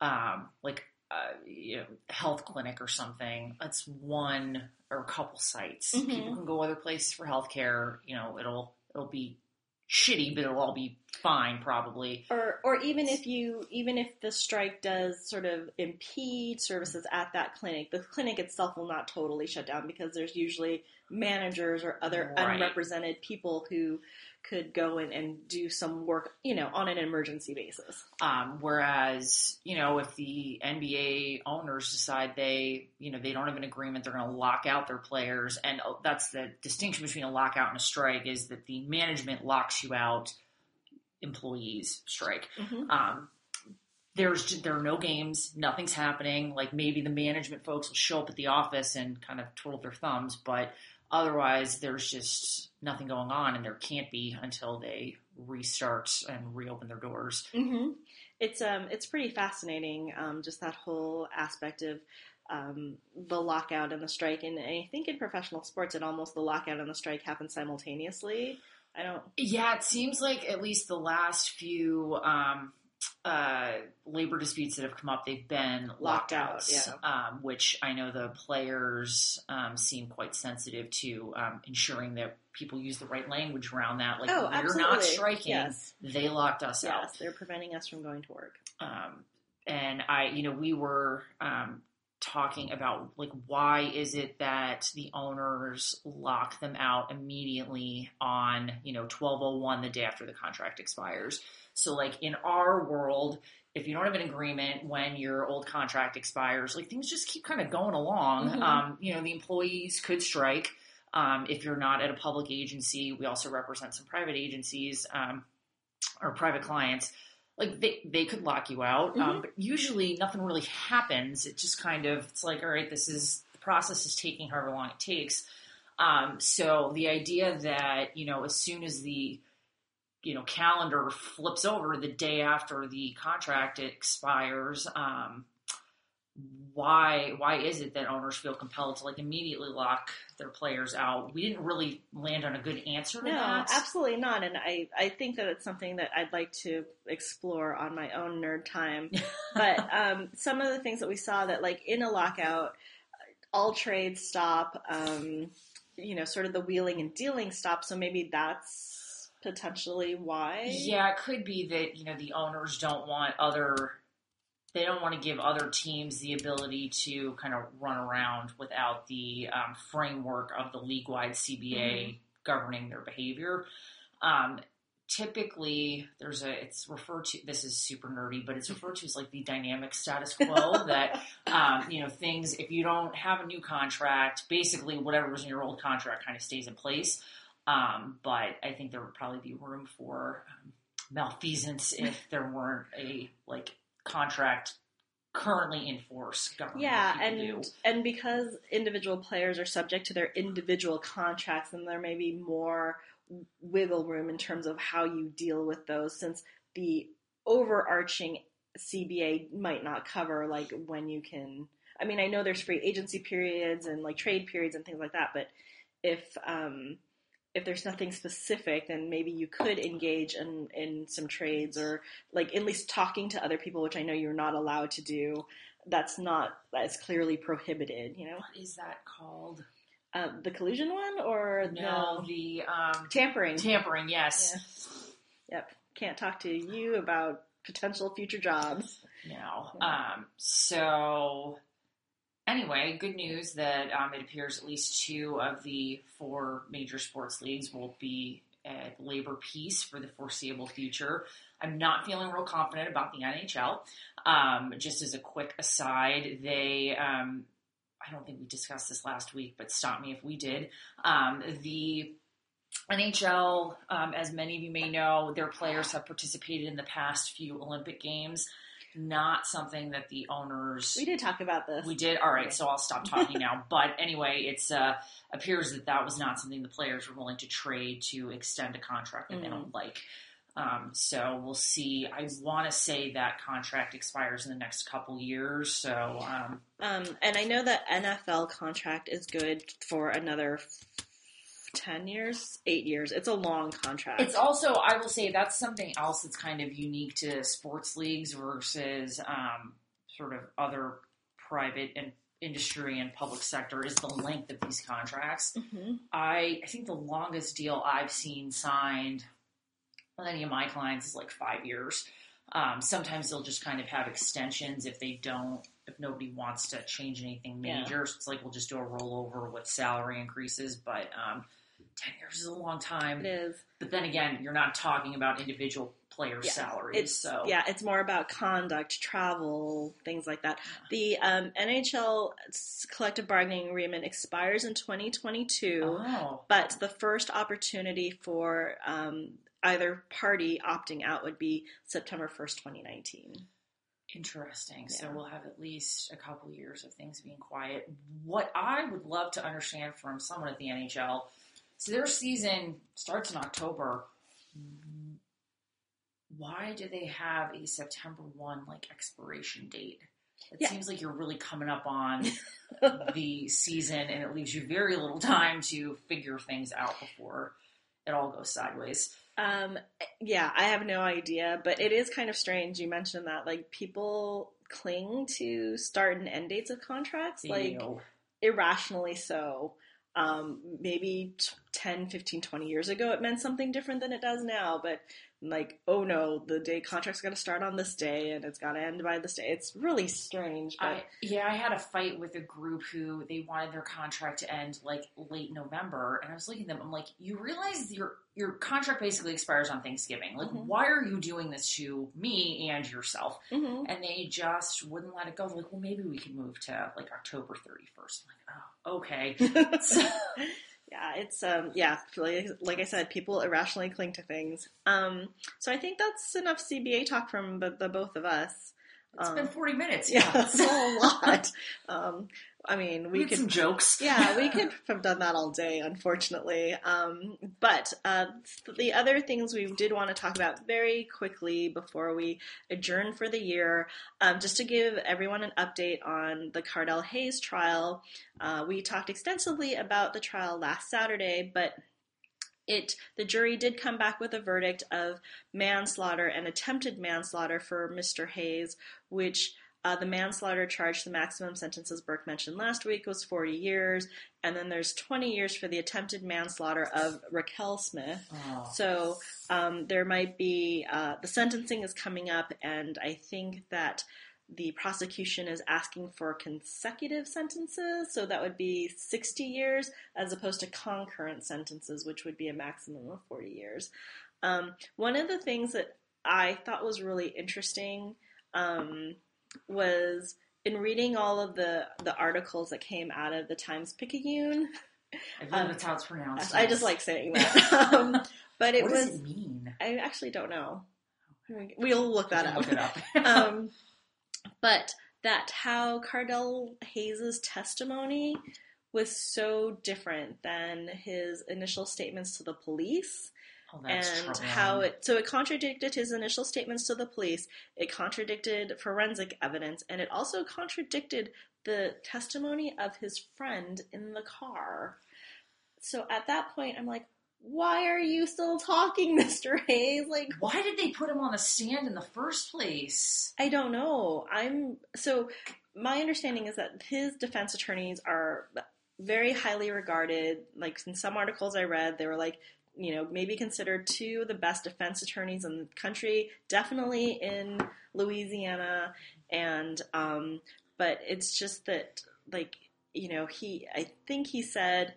um, like, uh, you know, health clinic or something, That's one or a couple sites. Mhm. People can go other places for healthcare. You know, it'll it'll be shitty, but it'll all be fine probably. or or even if you even if the strike does sort of impede services at that clinic the clinic itself will not totally shut down because there's usually managers or other Right. unrepresented people who could go in and do some work you know on an emergency basis Um, whereas, you know, if the NBA owners decide they, you know, they don't have an agreement, they're going to lock out their players, and uh, that's the distinction between a lockout and a strike is that the management locks you out, employees strike. Um, there's there are no games, nothing's happening. Like maybe the management folks will show up at the office and kind of twiddle their thumbs, but otherwise there's just nothing going on, and there can't be until they restart and reopen their doors. hmm It's um it's pretty fascinating, um, just that whole aspect of um, the lockout and the strike, and I think in professional sports, it almost the lockout and the strike happen simultaneously. I don't. Yeah, it seems like at least the last few um, uh, labor disputes that have come up, they've been Locked out, lockouts, um, which I know the players um, seem quite sensitive to um, ensuring that people use the right language around that. Like, oh, we're not striking; Yes, they locked us out. yes, they're preventing us from going to work. Um, and I, you know, we were um, talking about like why is it that the owners lock them out immediately on you know 1201 the day after the contract expires so like in our world if you don't have an agreement when your old contract expires like things just keep kind of going along Mhm. um, you know the employees could strike um, if you're not at a public agency we also represent some private agencies um, or private clients like they, they could lock you out. Um, Mhm. but usually nothing really happens. It just kind of it's like all right this is the process is taking however long it takes. Um, so the idea that you know as soon as the you know calendar flips over the day after the contract expires um, why why is it that owners feel compelled to like immediately lock their players out we didn't really land on a good answer to No, that absolutely not. And I, I think that it's something that I'd like to explore on my own nerd time. [LAUGHS] but um, some of the things that we saw that, like in a lockout, all trades stop. Um, you know, sort of the wheeling and dealing stop. So maybe that's potentially why. Yeah, it could be that you know the owners don't want other. They don't want to give other teams the ability to kind of run around without the um, framework of the league-wide CBA governing their behavior. Um, typically, there's a. It's referred to. This is super nerdy, but it's referred to as like the dynamic status quo. [LAUGHS] that um, you know things. If you don't have a new contract, basically whatever was in your old contract kind of stays in place. Um, but I think there would probably be room for um, malfeasance if there weren't a like contract currently in force Yeah, and do. and because individual players are subject to their individual contracts, then there may be more wiggle room in terms of how you deal with those, since the overarching CBA might not cover like when you can. I mean, I know there's free agency periods and like trade periods and things like that, but if um, if there's nothing specific, then maybe you could engage in, in some trades or like at least talking to other people, which I know you're not allowed to do. That's not as clearly prohibited, you know. What is that called? Uh, the collusion one or No, the the um, tampering? tampering. Yes. Yep, can't talk to you about potential future jobs. No. Um, so anyway, good news that um, it appears at least two of the four major sports leagues will be at labor peace for the foreseeable future. I'm not feeling real confident about the NHL. Um, just as a quick aside, they. Um, I don't think we discussed this last week, but stop me if we did. Um, the NHL, um, as many of you may know, their players have participated in the past few Olympic Games. Not something that the owners. We did talk about this. We did. All right, so I'll stop talking now. [LAUGHS] But anyway, it's uh, appears that that was not something the players were willing to trade to extend a contract that they Mhm. don't like. Um, so we'll see. I want to say that contract expires in the next couple years. So um, Um, and I know that NFL contract is good for another f- ten years, eight years. It's a long contract. It's also, I will say, that's something else that's kind of unique to sports leagues versus um, sort of other private and industry and public sector is the length of these contracts. Mhm. I, I think the longest deal I've seen signed with any of my clients is like five years. Um, sometimes they'll just kind of have extensions if they don't, if nobody wants to change anything Yeah. major. So it's like we'll just do a rollover with salary increases. But um, 10 years is a long time. It is. But then again, you're not talking about individual player Yeah, salaries. It's so yeah, it's more about conduct, travel, things like that. The um, NHL collective bargaining agreement expires in 2022, Oh, but the first opportunity for um, either party opting out would be September 1st, 2019. interesting. So we'll have at least a couple years of things being quiet. What I would love to understand from someone at the NHL, so their season starts in October. Why do they have a September one like expiration date? It Yeah. seems like you're really coming up on [LAUGHS] the season, and it leaves you very little time to figure things out before it all goes sideways. Um, yeah, I have no idea, but it is kind of strange. You mentioned that like people cling to start and end dates of contracts, like Ew. irrationally so. Um, maybe t- 10, 15, 20 years ago, it meant something different than it does now, but like, oh no, the day contract's got to start on this day and it's got to end by this day. It's really strange. But I, yeah, I had a fight with a group who they wanted their contract to end like late November, and I was looking at them. I'm like, you realize your your contract basically expires on Thanksgiving. Like, Mhm. why are you doing this to me and yourself? Mhm. And they just wouldn't let it go. They're like, well, maybe we could move to like October 31st. I'm like, oh, okay. [LAUGHS] So- yeah, it's um yeah, like, like I said, people irrationally cling to things. Um, so I think that's enough CBA talk from the, the both of us. It's Um, been 40 minutes. Yeah, [LAUGHS] Yeah. that's a lot. Um, I mean, we we could some jokes. yeah, we [LAUGHS] could have done that all day, unfortunately. Um, but uh, the other things we did want to talk about very quickly before we adjourn for the year, um, just to give everyone an update on the Cardell Hayes trial. Uh, we talked extensively about the trial last Saturday, but it the jury did come back with a verdict of manslaughter and attempted manslaughter for Mr. Hayes, which uh, the manslaughter charge, the maximum sentence, as Burke mentioned last week, was 40 years, and then there's 20 years for the attempted manslaughter of Raquel Smith. Oh. So um, there might be uh, the sentencing is coming up, and I think that the prosecution is asking for consecutive sentences, so that would be 60 years as opposed to concurrent sentences, which would be a maximum of 40 years. Um, one of the things that I thought was really interesting um, was in reading all of the, the articles that came out of the Times Picayune. I believe um, that's how it's pronounced. I just like saying that. [LAUGHS] um, but it what was, does it mean? I actually don't know. We'll look that up. Look it up. [LAUGHS] um, but that how Cardell Hayes's testimony was so different than his initial statements to the police oh, that's and how it so it contradicted his initial statements to the police it contradicted forensic evidence and it also contradicted the testimony of his friend in the car. So at that point i'm like why are you still talking [LAUGHS] mr hayes like Why did they put him on the stand in the first place? I don't know. I'm so my understanding is that his defense attorneys are very highly regarded. Like in some articles I read, they were like, you know, maybe considered two of the best defense attorneys in the country, definitely in Louisiana. And um, but it's just that like you know he I think he said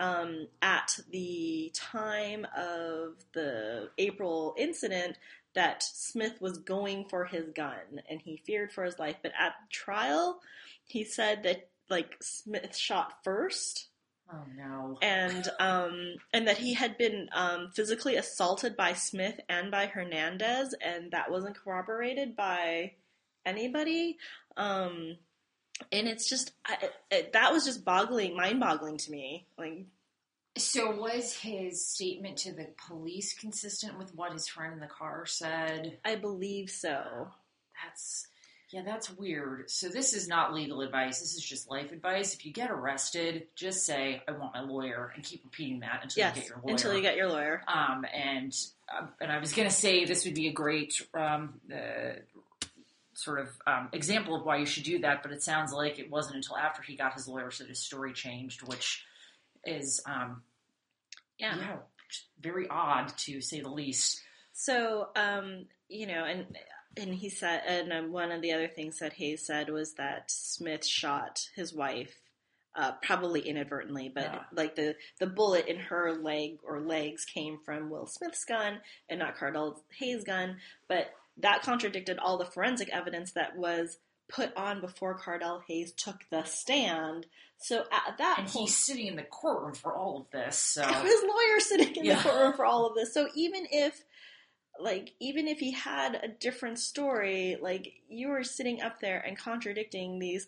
um, at the time of the April incident that Smith was going for his gun and he feared for his life. But at trial, he said that like Smith shot first Oh no. and um, and that he had been um, physically assaulted by Smith and by Hernandez, and that wasn't corroborated by anybody. Um, and it's just I, it, that was just boggling, mind-boggling to me. Like So was his statement to the police consistent with what his friend in the car said? I believe so. That's yeah, that's weird. So this is not legal advice. This is just life advice. If you get arrested, just say, "I want my lawyer," and keep repeating that until Yes, you get your lawyer. until you get your lawyer. Um, and uh, and I was going to say this would be a great um, uh, sort of um, example of why you should do that, but it sounds like it wasn't until after he got his lawyers that his story changed, which is um, Yeah. yeah, very odd to say the least. So, um, you know, and and he said, and um, one of the other things that Hayes said was that Smith shot his wife, uh, probably inadvertently, but Yeah. like the the bullet in her leg or legs came from Will Smith's gun and not Cardell Hayes' gun, but that contradicted all the forensic evidence that was put on before Cardell Hayes took the stand. So at that And point, he's sitting in the courtroom for all of this. So [LAUGHS] his lawyer sitting in Yeah. the courtroom for all of this. So even if like even if he had a different story, like you were sitting up there and contradicting these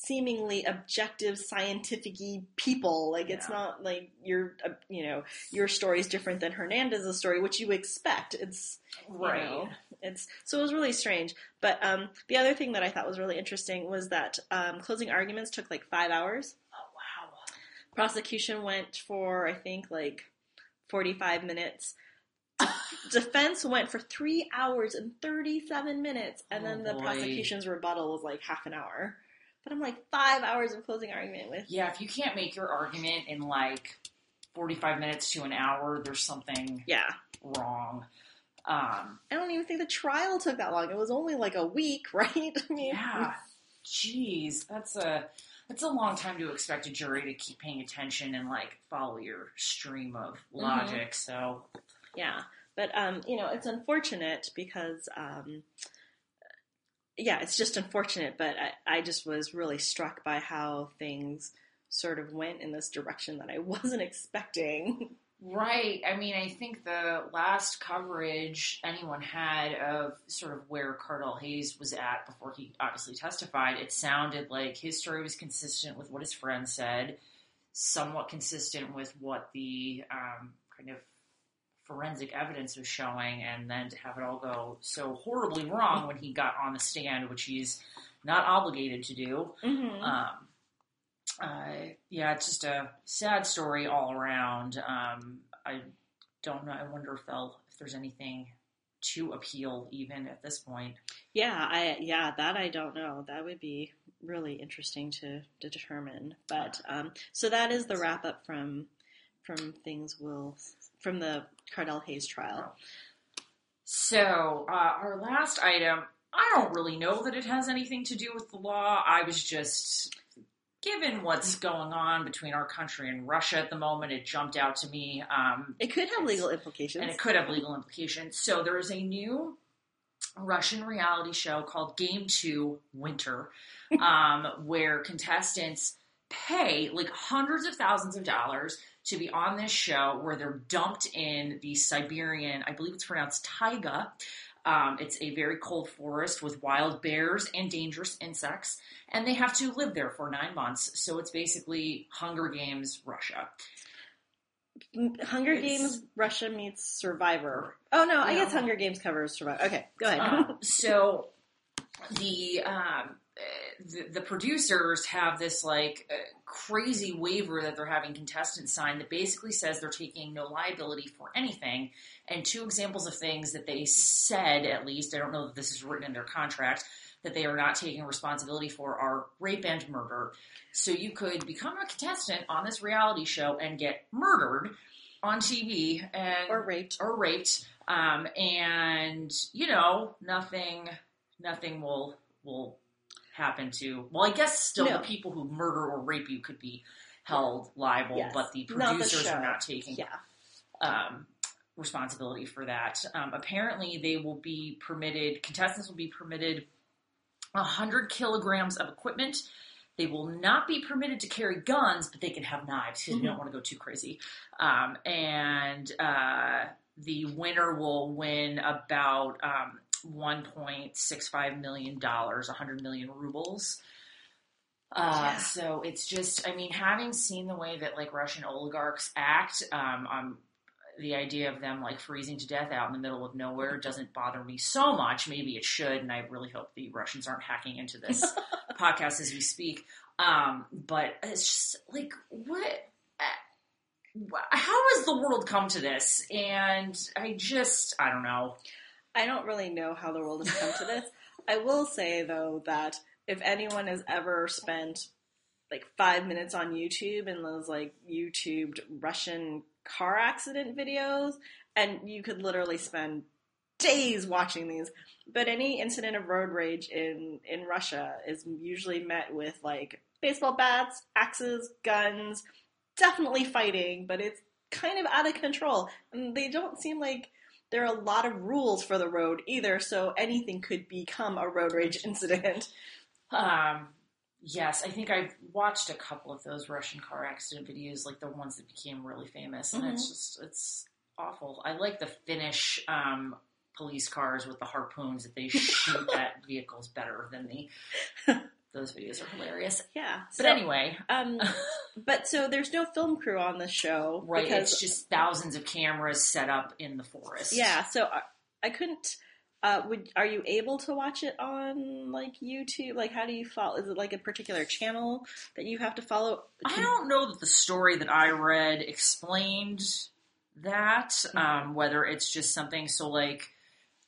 seemingly objective scientific people like it's not like your uh, you know your story is different than hernandez's story which you expect it's you right. know, it's so it was really strange but um the other thing that i thought was really interesting was that um closing arguments took like five hours Oh wow. prosecution went for I think like 45 minutes. [LAUGHS] Defense went for three hours and 37 minutes, and Oh, then the boy. prosecution's rebuttal was like half an hour. But I'm like five hours of closing argument with. Yeah, if you can't make your argument in like forty-five minutes to an hour, there's something Yeah, wrong. Um, I don't even think the trial took that long. It was only like a week, [LAUGHS] right? I mean, yeah, jeez, that's a that's a long time to expect a jury to keep paying attention and like follow your stream of Mm-hmm. logic. So Yeah, but um, you know, it's unfortunate because um, yeah, it's just unfortunate. But I, I just was really struck by how things sort of went in this direction that I [LAUGHS] wasn't expecting. Right. I mean, I think the last coverage anyone had of sort of where Cardell Hayes was at before he obviously testified, it sounded like his story was consistent with what his friend said, somewhat consistent with what the um, forensic evidence was showing, and then to have it all go so horribly wrong when he got on the stand, which he's not obligated to do. Mm-hmm. Um, uh, yeah, it's just a sad story all around. Um, I don't know. I wonder if they'll if there's anything to appeal even at this point. yeah, I yeah that I don't know. That would be really interesting to, to determine. But um, so that is the wrap up from from things will from the Cardell Hayes trial. So uh, our last item, I don't really know that it has anything to do with the law. I was just given what's going on between our country and Russia at the moment, it jumped out to me. Um, It could have legal implications. and it could have legal implications. So there is a new Russian reality show called Game Two Winter, [LAUGHS] um, where contestants pay like hundreds of thousands of dollars to be on this show where they're dumped in the Siberian, I believe it's pronounced taiga. Um, it's a very cold forest with wild bears and dangerous insects, and they have to live there for nine months. So it's basically Hunger Games Russia. Hunger It's- Games Russia meets Survivor. Oh no, I Yeah. guess Hunger Games covers Survivor. Okay, go ahead. Um, so the um, the, the producers have this like uh, crazy waiver that they're having contestants sign that basically says they're taking no liability for anything. And two examples of things that they said, at least, I don't know that this is written in their contract, that they are not taking responsibility for are rape and murder. So you could become a contestant on this reality show and get murdered on TV and or raped. or raped, um, and you know nothing, nothing will will happen to. Well, I guess still No. the people who murder or rape you could be held liable, Yes. but the Not the producers are not taking Yeah. um, responsibility for that. Um, apparently, they will be permitted. Contestants will be permitted hundred kilograms of equipment. They will not be permitted to carry guns, but they can have knives because we don't want to go too crazy. Um, and uh, the winner will win about um, one point six five million dollars, hundred million rubles. Uh, Yeah. So it's just, I mean, having seen the way that like Russian oligarchs act, um, um, the idea of them like freezing to death out in the middle of nowhere doesn't bother me so much. Maybe it should, and I really hope the Russians aren't hacking into this [LAUGHS] podcast as we speak. Um, but it's just like what. uh, How has the world come to this? And I just, I don't know. I don't really know how the world has come to this. I will say though that if anyone has ever spent like five minutes on YouTube and those like YouTubed Russian car accident videos, and you could literally spend days watching these. But any incident of road rage in in Russia is usually met with like baseball bats, axes, guns, definitely fighting, but it's kind of out of control. And they don't seem like there are a lot of rules for the road either, so anything could become a road rage incident. Um, yes, I think I've watched a couple of those Russian car accident videos, like the ones that became really famous, and it's just it's awful. I like the Finnish um, police cars with the harpoons that they shoot [LAUGHS] at vehicles better than the. Those videos are hilarious. Yeah. But so, anyway, um, [LAUGHS] but so there's no film crew on the show, right? Because, It's just thousands of cameras set up in the forest. yeah. So I, I couldn't. Uh, would are you able to watch it on like YouTube? Like, how do you follow? Is it like a particular channel that you have to follow? I don't know that the story that I read explained that. Um, whether it's just something so like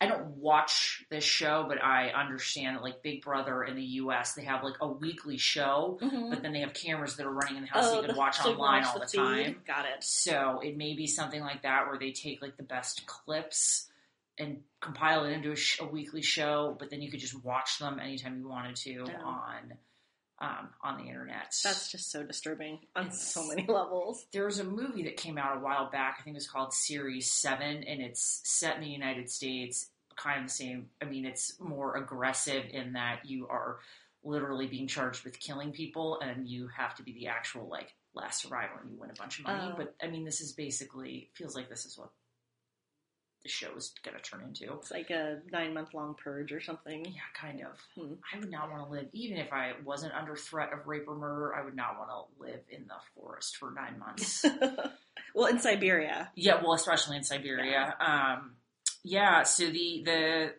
I don't watch this show, but I understand that like Big Brother in the U.S. they have like a weekly show, Mhm. but then they have cameras that are running in the house so you can watch so online watch all the, feed. time. Got it. So it may be something like that where they take like the best clips and compile it into a, sh- a weekly show, but then you could just watch them anytime you wanted to Yeah. on um, on the internet. That's just so disturbing on It's- so many levels. there was a movie that came out a while back. I think it was called Series Seven, and it's set in the United States. Kind of the same. I mean, it's more aggressive in that you are literally being charged with killing people, and you have to be the actual like last survivor, and you win a bunch of money. Oh. But I mean, this is basically feels like this is what the show is going to turn into. It's like a nine month long purge or something. Yeah, kind of. Hmm. I would not want to live, even if I wasn't under threat of rape or murder. I would not want to live in the forest for nine months. [LAUGHS] well, in Siberia. Yeah, well, especially in Siberia. Um, yeah. So the the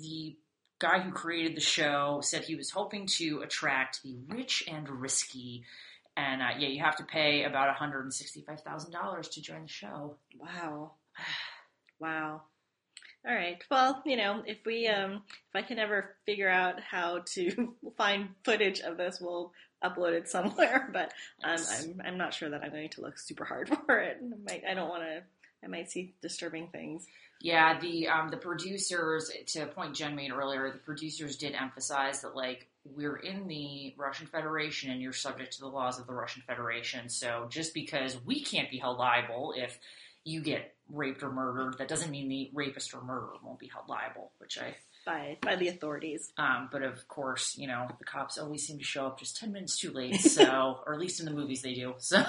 the guy who created the show said he was hoping to attract the rich and risky, and uh, yeah, you have to pay about one hundred and sixty five thousand dollars to join the show. Wow. [SIGHS] Wow. All right. Well, you know, if we um if I can ever figure out how to [LAUGHS] find footage of this, we'll upload it somewhere. [LAUGHS] But um, Yes. I'm I'm not sure that I'm going to look super hard [LAUGHS] for it. I might I don't want to. I might see disturbing things. Yeah, the um, the producers, to a point Jen made earlier, the producers did emphasize that like we're in the Russian Federation and you're subject to the laws of the Russian Federation. So just because we can't be held liable if you get raped or murdered, that doesn't mean the rapist or murderer won't be held liable. Which I, By by the authorities. um, but of course, you know the cops always seem to show up just ten minutes too late. [LAUGHS] So, or at least in the movies they do. So.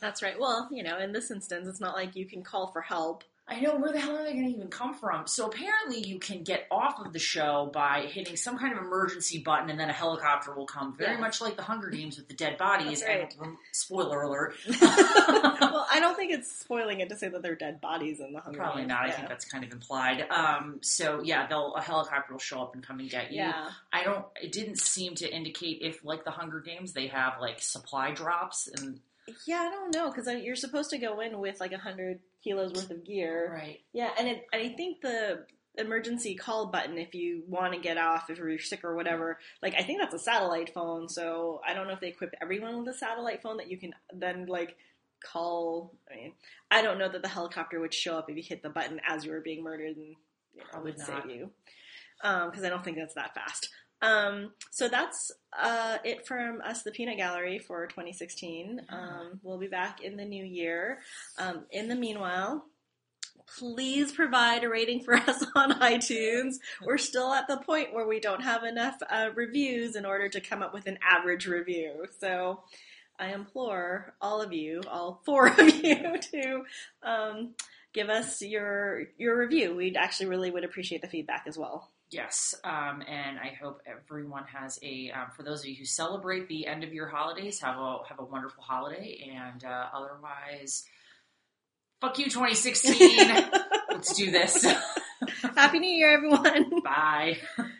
That's right. Well, you know, in this instance, it's not like you can call for help. I know where the hell are they going to even come from? So apparently, you can get off of the show by hitting some kind of emergency button, and then a helicopter will come. Very Yeah. much like the Hunger Games with the dead bodies. That's And spoiler alert, [LAUGHS] [LAUGHS] well, I don't think it's spoiling it to say that they're dead bodies in the Hunger Games. probably Games. not. I think that's kind of implied. Um, so yeah, they'll a helicopter will show up and come and get you. Yeah. I don't. It didn't seem to indicate if, like the Hunger Games, they have like supply drops and Yeah, I don't know because you're supposed to go in with like a hundred kilos worth of gear. right. Yeah, and it, I think the emergency call button if you want to get off if you're sick or whatever. Like I think that's a satellite phone, so I don't know if they equip everyone with a satellite phone that you can then like call. I mean, I don't know that the helicopter would show up if you hit the button as you were being murdered and you know, would not. save you. Because I don't think that's that fast. Um, so that's uh, it from us, the Peanut Gallery, for 2016. Um, we'll be back in the new year. Um, in the meanwhile, please provide a rating for [LAUGHS] us on iTunes. We're still at the point where we don't have enough uh, reviews in order to come up with an average review. So I implore all of you, all four [LAUGHS] of you, to um, give us your your review. We'd actually really would appreciate the feedback as well. Yes, um, and I hope everyone has a. Um, for those of you who celebrate the end of your holidays, have a have a wonderful holiday, and uh, otherwise, fuck you, 2016. [LAUGHS] Let's do this. Happy New Year, everyone! Bye. [LAUGHS]